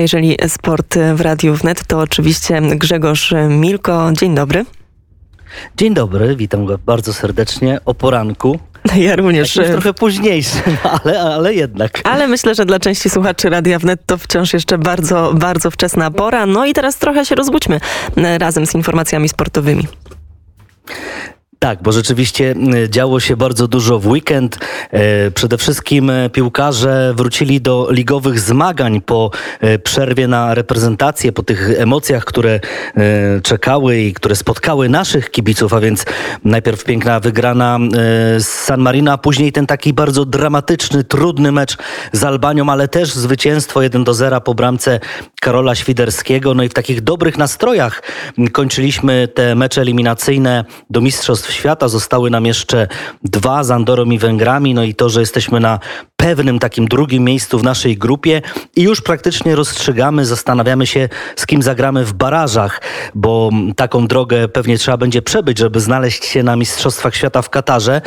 jeżeli sport w Radiu Wnet, to oczywiście Grzegorz Milko. Dzień dobry. Dzień dobry, witam go bardzo serdecznie o poranku. Ja również. Jakimś trochę późniejszym, ale, ale jednak. Ale myślę, że dla części słuchaczy Radia Wnet to wciąż jeszcze bardzo, bardzo wczesna pora. No i teraz trochę się rozbudźmy razem z informacjami sportowymi. Tak, bo rzeczywiście działo się bardzo dużo w weekend. E, przede wszystkim e, piłkarze wrócili do ligowych zmagań po e, przerwie na reprezentację, po tych emocjach, które czekały i które spotkały naszych kibiców, a więc najpierw piękna wygrana z San Marino, a później ten taki bardzo dramatyczny, trudny mecz z Albanią, ale też zwycięstwo 1 do 0 po bramce Karola Świderskiego. No i w takich dobrych nastrojach kończyliśmy te mecze eliminacyjne do Mistrzostw Świata. Zostały nam jeszcze dwa z Andorą i Węgrami. No i to, że jesteśmy na pewnym takim drugim miejscu w naszej grupie i już praktycznie rozstrzygamy, zastanawiamy się, z kim zagramy w barażach, bo taką drogę pewnie trzeba będzie przebyć, żeby znaleźć się na Mistrzostwach Świata w Katarze.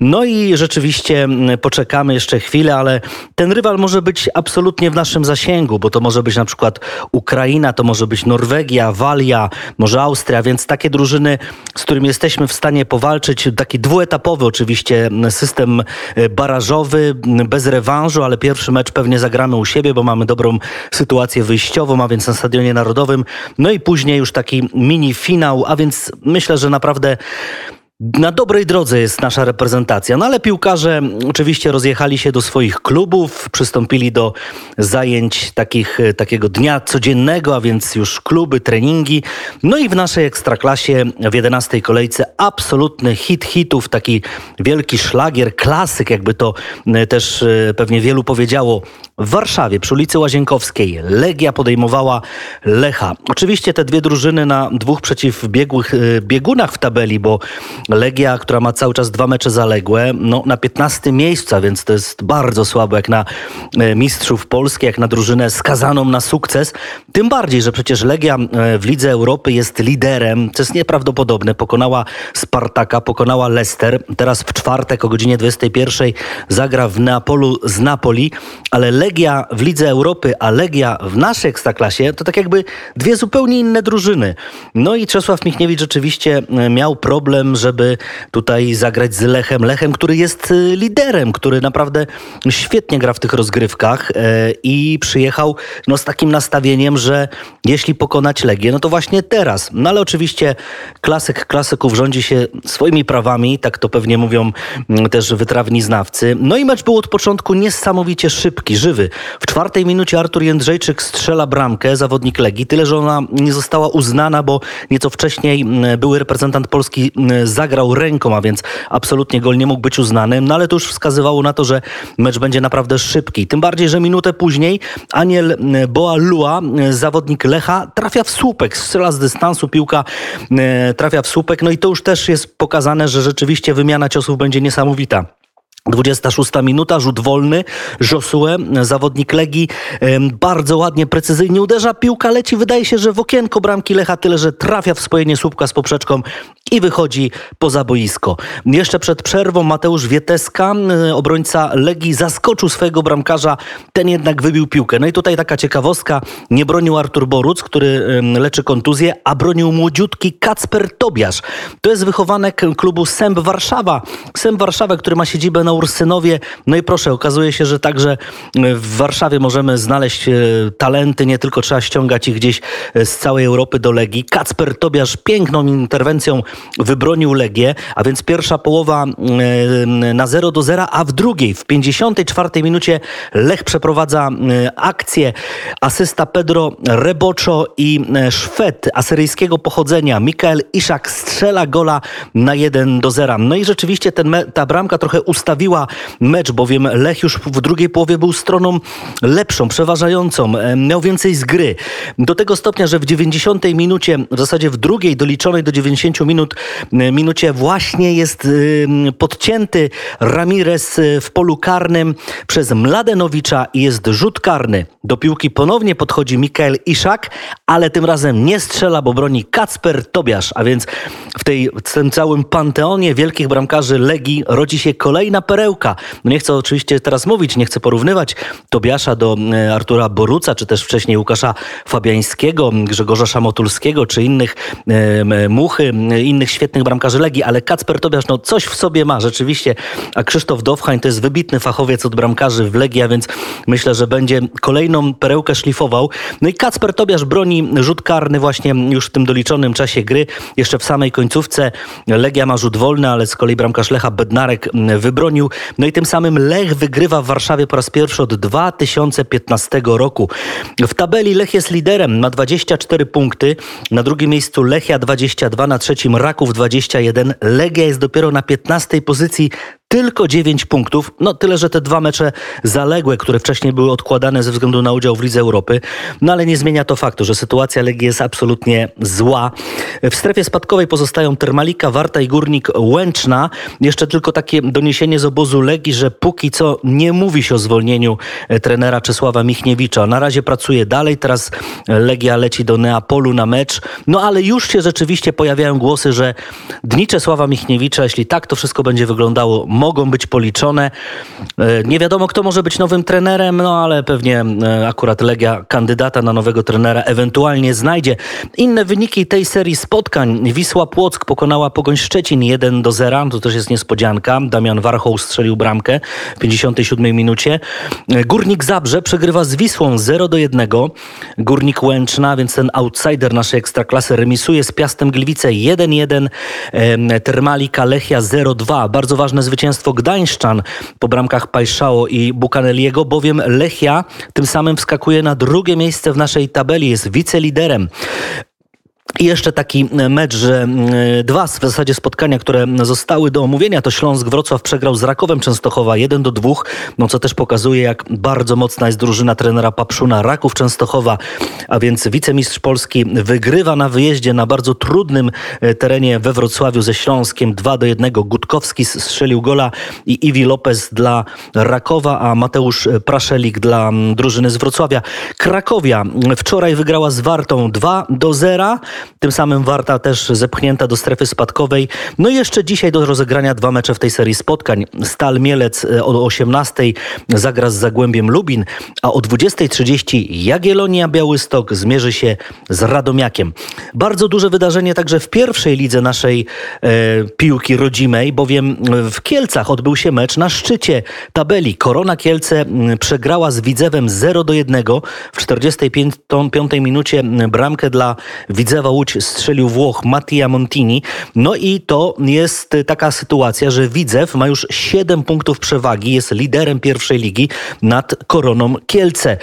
No i rzeczywiście poczekamy jeszcze chwilę, ale ten rywal może być absolutnie w naszym zasięgu, bo to może być na przykład Ukraina, to może być Norwegia, Walia, może Austria, więc takie drużyny, z którymi jesteśmy w stanie powalczyć, taki dwuetapowy oczywiście system e, barażowy, bez bez rewanżu, ale pierwszy mecz pewnie zagramy u siebie, bo mamy dobrą sytuację wyjściową, a więc na Stadionie Narodowym. No i później już taki mini finał, a więc myślę, że naprawdę na dobrej drodze jest nasza reprezentacja, no ale piłkarze oczywiście rozjechali się do swoich klubów, przystąpili do zajęć takich, takiego dnia codziennego, a więc już kluby, treningi. No i w naszej ekstraklasie w 11 kolejce absolutny hit hitów, taki wielki szlagier, klasyk, jakby to e, też e, pewnie wielu powiedziało. W Warszawie przy ulicy Łazienkowskiej Legia podejmowała Lecha. Oczywiście te dwie drużyny na dwóch przeciwbiegłych e, biegunach w tabeli, bo Legia, która ma cały czas dwa mecze zaległe, no na 15 miejscu, a więc to jest bardzo słabo jak na e, mistrzów Polski, jak na drużynę skazaną na sukces. Tym bardziej, że przecież Legia e, w Lidze Europy jest liderem, co jest nieprawdopodobne. Pokonała Spartaka, pokonała Leicester. Teraz w czwartek o godzinie 21 zagra w Neapolu z Napoli, ale Legia w Lidze Europy, a Legia w naszej ekstraklasie to tak jakby dwie zupełnie inne drużyny. No i Czesław Michniewicz rzeczywiście e, miał problem, żeby żeby tutaj zagrać z Lechem. Lechem, który jest y, liderem, który naprawdę świetnie gra w tych rozgrywkach e, i przyjechał no, z takim nastawieniem, że jeśli pokonać Legię, no to właśnie teraz. No ale oczywiście klasyk klasyków rządzi się swoimi prawami, tak to pewnie mówią mm, też wytrawni znawcy. No i mecz był od początku niesamowicie szybki, żywy. W czwartej minucie Artur Jędrzejczyk strzela bramkę, zawodnik Legii, tyle, że ona nie została uznana, bo nieco wcześniej mm, były reprezentant Polski mm, zagrał zagrał ręką, a więc absolutnie gol nie mógł być uznany, no ale to już wskazywało na to, że mecz będzie naprawdę szybki. Tym bardziej, że minutę później Aniel e, Boalua, e, zawodnik Lecha, trafia w słupek, strzela z dystansu, piłka e, trafia w słupek, no i to już też jest pokazane, że rzeczywiście wymiana ciosów będzie niesamowita. 26 minuta, rzut wolny, Josue, zawodnik Legii, bardzo ładnie, precyzyjnie uderza, piłka leci, wydaje się, że w okienko bramki Lecha, tyle, że trafia w spojenie słupka z poprzeczką i wychodzi poza boisko. Jeszcze przed przerwą Mateusz Wieteska, obrońca Legii, zaskoczył swojego bramkarza, ten jednak wybił piłkę. No i tutaj taka ciekawostka, nie bronił Artur Boruc, który leczy kontuzję, a bronił młodziutki Kacper Tobiasz. To jest wychowanek klubu Sęb Warszawa. Sęb Warszawa, który ma siedzibę na Ursynowie. No i proszę, okazuje się, że także w Warszawie możemy znaleźć e, talenty, nie tylko trzeba ściągać ich gdzieś e, z całej Europy do Legii. Kacper Tobiasz piękną interwencją wybronił Legię, a więc pierwsza połowa e, na 0 do 0, a w drugiej, w 54 minucie Lech przeprowadza akcję. Asysta Pedro Reboczo i Szwed asyryjskiego pochodzenia Mikael Iszak strzela gola na 1 do 0. No i rzeczywiście ten, ta bramka trochę ustawiła ustawiła mecz, bowiem Lech już w drugiej połowie był stroną lepszą, przeważającą, e, miał więcej z gry. Do tego stopnia, że w 90 minucie, w zasadzie w drugiej doliczonej do 90 minut, e, minucie właśnie jest e, podcięty Ramirez w polu karnym przez Mladenowicza i jest rzut karny. Do piłki ponownie podchodzi Mikael Iszak, ale tym razem nie strzela, bo broni Kacper Tobiasz, a więc w, tej, w tym całym panteonie wielkich bramkarzy Legii rodzi się kolejna perełka. No nie chcę oczywiście teraz mówić, nie chcę porównywać Tobiasza do e, Artura Boruca, czy też wcześniej Łukasza Fabiańskiego, Grzegorza Szamotulskiego, czy innych e, Muchy, innych świetnych bramkarzy Legii, ale Kacper Tobiasz no coś w sobie ma rzeczywiście, a Krzysztof Dowchań to jest wybitny fachowiec od bramkarzy w Legii, a więc myślę, że będzie kolejną perełkę szlifował. No i Kacper Tobiasz broni rzut karny właśnie już w tym doliczonym czasie gry. Jeszcze w samej końcówce Legia ma rzut wolny, ale z kolei bramkarz Lecha Bednarek wybronił. No i tym samym Lech wygrywa w Warszawie po raz pierwszy od 2015 roku. W tabeli Lech jest liderem, ma 24 punkty. Na drugim miejscu Lechia 22, na trzecim Raków 21. Legia jest dopiero na 15 pozycji tylko 9 punktów. No tyle, że te dwa mecze zaległe, które wcześniej były odkładane ze względu na udział w Lidze Europy. No ale nie zmienia to faktu, że sytuacja Legii jest absolutnie zła. W strefie spadkowej pozostają Termalika, Warta i Górnik Łęczna. Jeszcze tylko takie doniesienie z obozu Legii, że póki co nie mówi się o zwolnieniu e, trenera Czesława Michniewicza. Na razie pracuje dalej, teraz Legia leci do Neapolu na mecz. No ale już się rzeczywiście pojawiają głosy, że dni Czesława Michniewicza, jeśli tak to wszystko będzie wyglądało, mogą być policzone. E, nie wiadomo, kto może być nowym trenerem, no ale pewnie e, akurat Legia kandydata na nowego trenera ewentualnie znajdzie. Inne wyniki tej serii spotkań. Wisła Płock pokonała Pogoń Szczecin 1 do 0. To też jest niespodzianka. Damian Warchoł strzelił bramkę w 57 minucie. E, Górnik Zabrze przegrywa z Wisłą 0 do 1. Górnik Łęczna, więc ten outsider naszej ekstraklasy remisuje z Piastem Gliwice 1-1. Termalika Lechia 0-2. Bardzo ważne zwycięstwo zwycięstwo Gdańszczan po bramkach Pajszało i Bukaneliego, bowiem Lechia tym samym wskakuje na drugie miejsce w naszej tabeli, jest wiceliderem. I jeszcze taki e, mecz, że e, dwa w zasadzie spotkania, które zostały do omówienia, to Śląsk Wrocław przegrał z Rakowem Częstochowa 1 do 2, no co też pokazuje, jak bardzo mocna jest drużyna trenera Papszuna Raków Częstochowa, a więc wicemistrz Polski wygrywa na wyjeździe na bardzo trudnym e, terenie we Wrocławiu ze Śląskiem 2 do 1. Gutkowski strzelił gola i Iwi Lopez dla Rakowa, a Mateusz Praszelik dla drużyny z Wrocławia. Krakowia wczoraj wygrała z Wartą 2 do 0. Tym samym Warta też zepchnięta do strefy spadkowej. No i jeszcze dzisiaj do rozegrania dwa mecze w tej serii spotkań. Stal Mielec e, o 18 zagra z Zagłębiem Lubin, a o 20.30 Jagiellonia Białystok zmierzy się z Radomiakiem. Bardzo duże wydarzenie także w pierwszej lidze naszej e, piłki rodzimej, bowiem w Kielcach odbył się mecz na szczycie tabeli. Korona Kielce przegrała z Widzewem 0 do 1 w 45 minucie bramkę dla Widzewa Łódź strzelił Włoch Mattia Montini. No i to jest taka sytuacja, że Widzew ma już 7 punktów przewagi, jest liderem pierwszej ligi nad Koroną Kielce.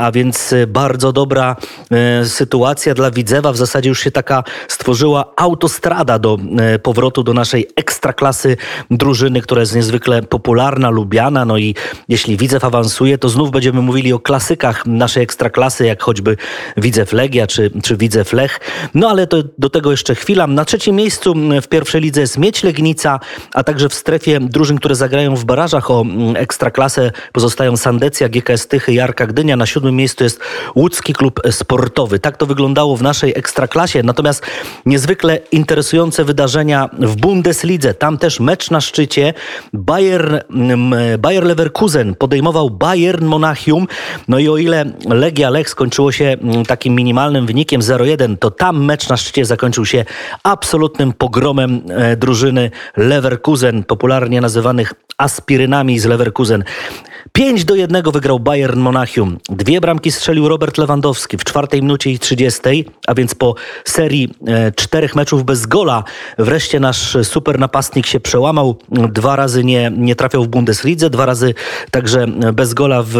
A więc bardzo dobra e, sytuacja dla Widzewa. W zasadzie już się taka stworzyła autostrada do e, powrotu do naszej ekstraklasy drużyny, która jest niezwykle popularna, lubiana. No i jeśli Widzew awansuje, to znów będziemy mówili o klasykach naszej ekstraklasy, jak choćby Widzew Legia czy, czy Widzew Lech. No ale to, do tego jeszcze chwila. Na trzecim miejscu w pierwszej lidze jest Mieć Legnica, a także w strefie drużyn, które zagrają w barażach o ekstraklasę pozostają Sandecja, GKS Tychy, Jarka Gdynia. Na siódmym miejscu jest Łódzki Klub Sportowy. Tak to wyglądało w naszej ekstraklasie. Natomiast niezwykle interesujące wydarzenia w Bundeslidze. Tam też mecz na szczycie. Bayern, Bayer Leverkusen podejmował Bayern Monachium. No i o ile Legia Lech skończyło się takim minimalnym wynikiem 0-1, to tam mecz na szczycie zakończył się absolutnym pogromem e, drużyny Leverkusen, popularnie nazywanych aspirynami z Leverkusen. 5 do 1 wygrał Bayern Monachium. Dwie bramki strzelił Robert Lewandowski w czwartej minucie i 30, a więc po serii e, czterech meczów bez gola wreszcie nasz super napastnik się przełamał. Dwa razy nie, nie trafiał w Bundeslidze, dwa razy także bez gola w,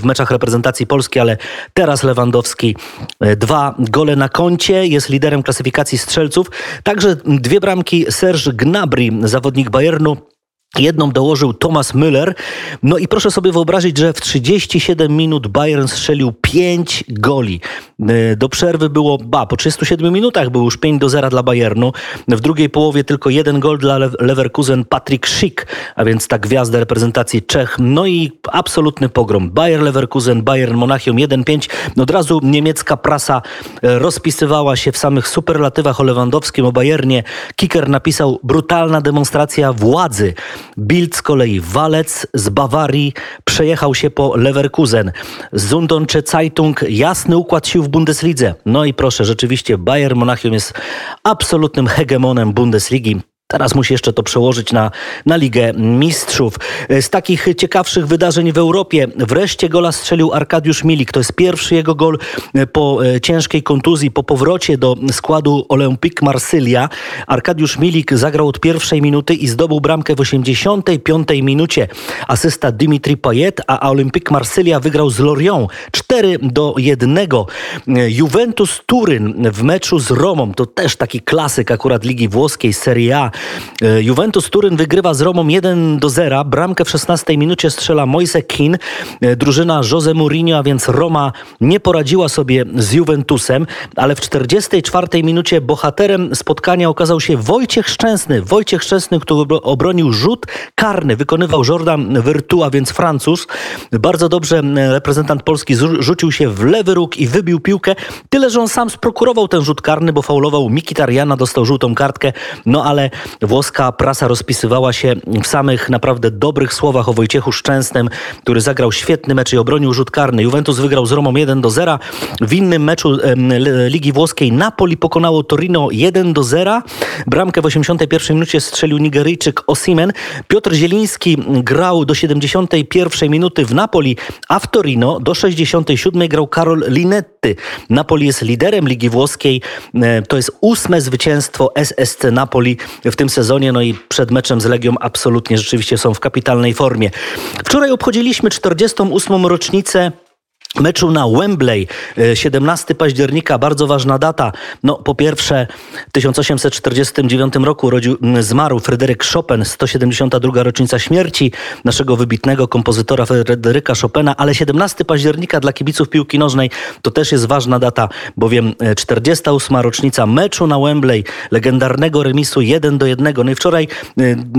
w meczach reprezentacji Polski, ale teraz Lewandowski e, dwa gole na koncie, jest liderem klasyfikacji strzelców. Także dwie bramki Serge Gnabry, zawodnik Bayernu, Jedną dołożył Thomas Müller. No i proszę sobie wyobrazić, że w 37 minut Bayern strzelił 5 goli. E, do przerwy było, ba, po 37 minutach był już 5 do 0 dla Bayernu. W drugiej połowie tylko jeden gol dla Leverkusen Patrick Schick, a więc ta gwiazda reprezentacji Czech. No i absolutny pogrom. Bayer Leverkusen, Bayern Monachium 1-5. No od razu niemiecka prasa e, rozpisywała się w samych superlatywach o Lewandowskim, o Bayernie. Kicker napisał brutalna demonstracja władzy Bild z kolei Walec z Bawarii przejechał się po Leverkusen. Zundonsche Zeitung jasny układ sił w Bundeslidze. No i proszę, rzeczywiście Bayern Monachium jest absolutnym hegemonem Bundesligi. Teraz musi jeszcze to przełożyć na, na Ligę Mistrzów. Z takich ciekawszych wydarzeń w Europie wreszcie gola strzelił Arkadiusz Milik. To jest pierwszy jego gol po e, ciężkiej kontuzji, po powrocie do składu Olympique Marsylia. Arkadiusz Milik zagrał od pierwszej minuty i zdobył bramkę w 85 minucie. Asysta Dimitri Payet, a Olympique Marsylia wygrał z Lorient 4 do 1. Juventus Turyn w meczu z Romą, to też taki klasyk akurat Ligi Włoskiej, Serie A. E, Juventus Turyn wygrywa z Romą 1 do 0. Bramkę w 16 minucie strzela Moise Kean. E, drużyna Jose Mourinho, a więc Roma nie poradziła sobie z Juventusem, ale w 44 minucie bohaterem spotkania okazał się Wojciech Szczęsny. Wojciech Szczęsny, który obronił rzut karny. Wykonywał Jordan Virtua, więc Francuz. Bardzo dobrze reprezentant Polski rzucił się w lewy róg i wybił piłkę. Tyle, że on sam sprokurował ten rzut karny, bo faulował Mikitariana, dostał żółtą kartkę. No ale Włoska prasa rozpisywała się w samych naprawdę dobrych słowach o Wojciechu Szczęsnym, który zagrał świetny mecz i obronił rzut karny. Juventus wygrał z Romą 1 do 0. W innym meczu Ligi Włoskiej Napoli pokonało Torino 1 do 0. Bramkę w 81 minucie strzelił Nigeryjczyk Osimen. Piotr Zieliński grał do 71 minuty w Napoli, a w Torino do 67 grał Karol Linetty. Napoli jest liderem Ligi Włoskiej. E, to jest ósme zwycięstwo SSC Napoli w tym sezonie, no i przed meczem z Legią absolutnie rzeczywiście są w kapitalnej formie. Wczoraj obchodziliśmy 48. rocznicę meczu na Wembley 17 e, października, bardzo ważna data. No, po pierwsze, w 1849 roku rodził, zmarł Fryderyk Chopin, 172 rocznica śmierci naszego wybitnego kompozytora Fryderyka Chopina, ale 17 października dla kibiców piłki nożnej to też jest ważna data, bowiem 48 rocznica meczu na Wembley, legendarnego remisu 1 do 1. No i wczoraj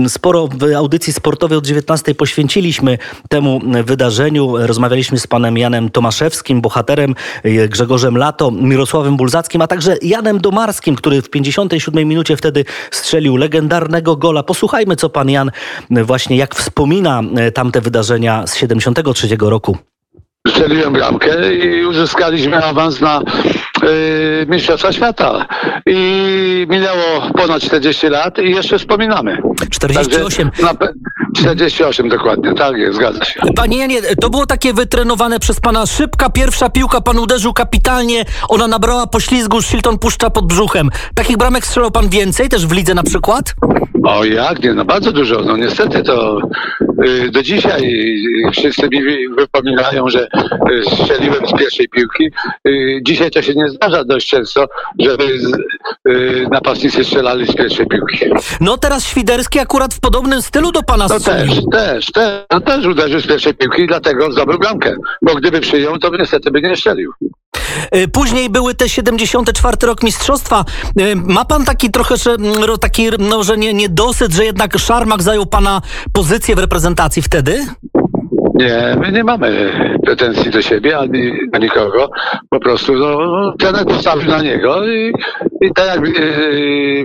sporo w audycji sportowej od 19 poświęciliśmy temu wydarzeniu. Rozmawialiśmy z panem Janem Tomaszem Tomaszewskim, bohaterem e, Grzegorzem Lato, Mirosławem Bulzackim, a także Janem Domarskim, który w 57 minucie wtedy strzelił legendarnego gola. Posłuchajmy, co pan Jan e, właśnie jak wspomina e, tamte wydarzenia z 73 roku strzeliłem bramkę i uzyskaliśmy awans na y, Mistrzostwa Świata. I minęło ponad 40 lat i jeszcze wspominamy. 48. Także, 48 dokładnie, tak jest, zgadza się. Panie Janie, to było takie wytrenowane przez pana szybka pierwsza piłka, pan uderzył kapitalnie, ona nabrała poślizgu, Shilton puszcza pod brzuchem. Takich bramek strzelał pan więcej, też w lidze na przykład? O jak nie, no bardzo dużo. No niestety to do dzisiaj wszyscy mi wypominają, że y, strzeliłem z pierwszej piłki. Y, dzisiaj to się nie zdarza dość często, żeby napastnicy strzelali z pierwszej piłki. No teraz Świderski akurat w podobnym stylu do pana no też, też, też, no też uderzył z pierwszej piłki i dlatego zdobył bramkę. Bo gdyby przyjął, to niestety by nie strzelił. Y, później były te 74 rok mistrzostwa. Y, ma pan taki trochę, taki, no, że nie, niedosyt, że jednak Szarmak zajął pana pozycję w reprezentacji wtedy? Nie, my nie mamy pretensji do siebie ani do nikogo. Po prostu no, trener postawił na niego i, i tak jak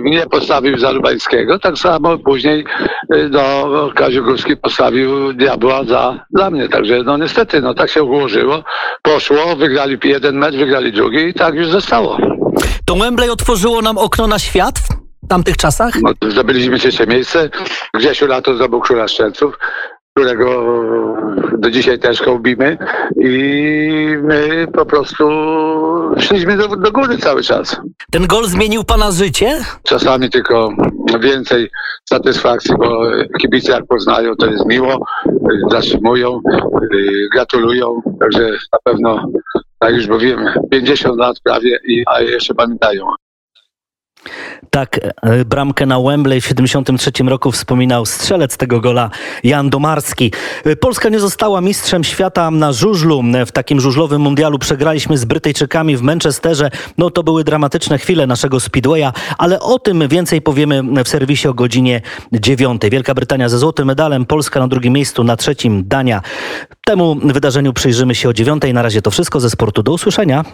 mnie postawił za Lubańskiego, tak samo później yy, no, Kaziu Górski postawił diabła za, za mnie. Także no niestety, no tak się ułożyło. Poszło, wygrali jeden mecz, wygrali drugi i tak już zostało. To Wembley otworzyło nam okno na świat? W tamtych czasach? No, zdobyliśmy trzecie miejsce. Grzesiu Lato zdobył Króla Szczelców którego do dzisiaj też hołbimy i my po prostu szliśmy do, do góry cały czas. Ten gol zmienił pana życie? Czasami tylko więcej satysfakcji, bo kibice jak poznają, to jest miło, zatrzymują, gratulują, także na pewno, tak już mówiłem, 50 lat prawie, i, a jeszcze pamiętają. Tak, e, bramkę na Wembley w 73 roku wspominał strzelec tego gola Jan Domarski. E, Polska nie została mistrzem świata na żużlu. E, w takim żużlowym mundialu przegraliśmy z Brytyjczykami w Manchesterze. No to były dramatyczne chwile naszego speedwaya, ale o tym więcej powiemy w serwisie o godzinie 9. Wielka Brytania ze złotym medalem, Polska na drugim miejscu, na trzecim Dania. Temu wydarzeniu przyjrzymy się o 9. Na razie to wszystko ze sportu. Do usłyszenia.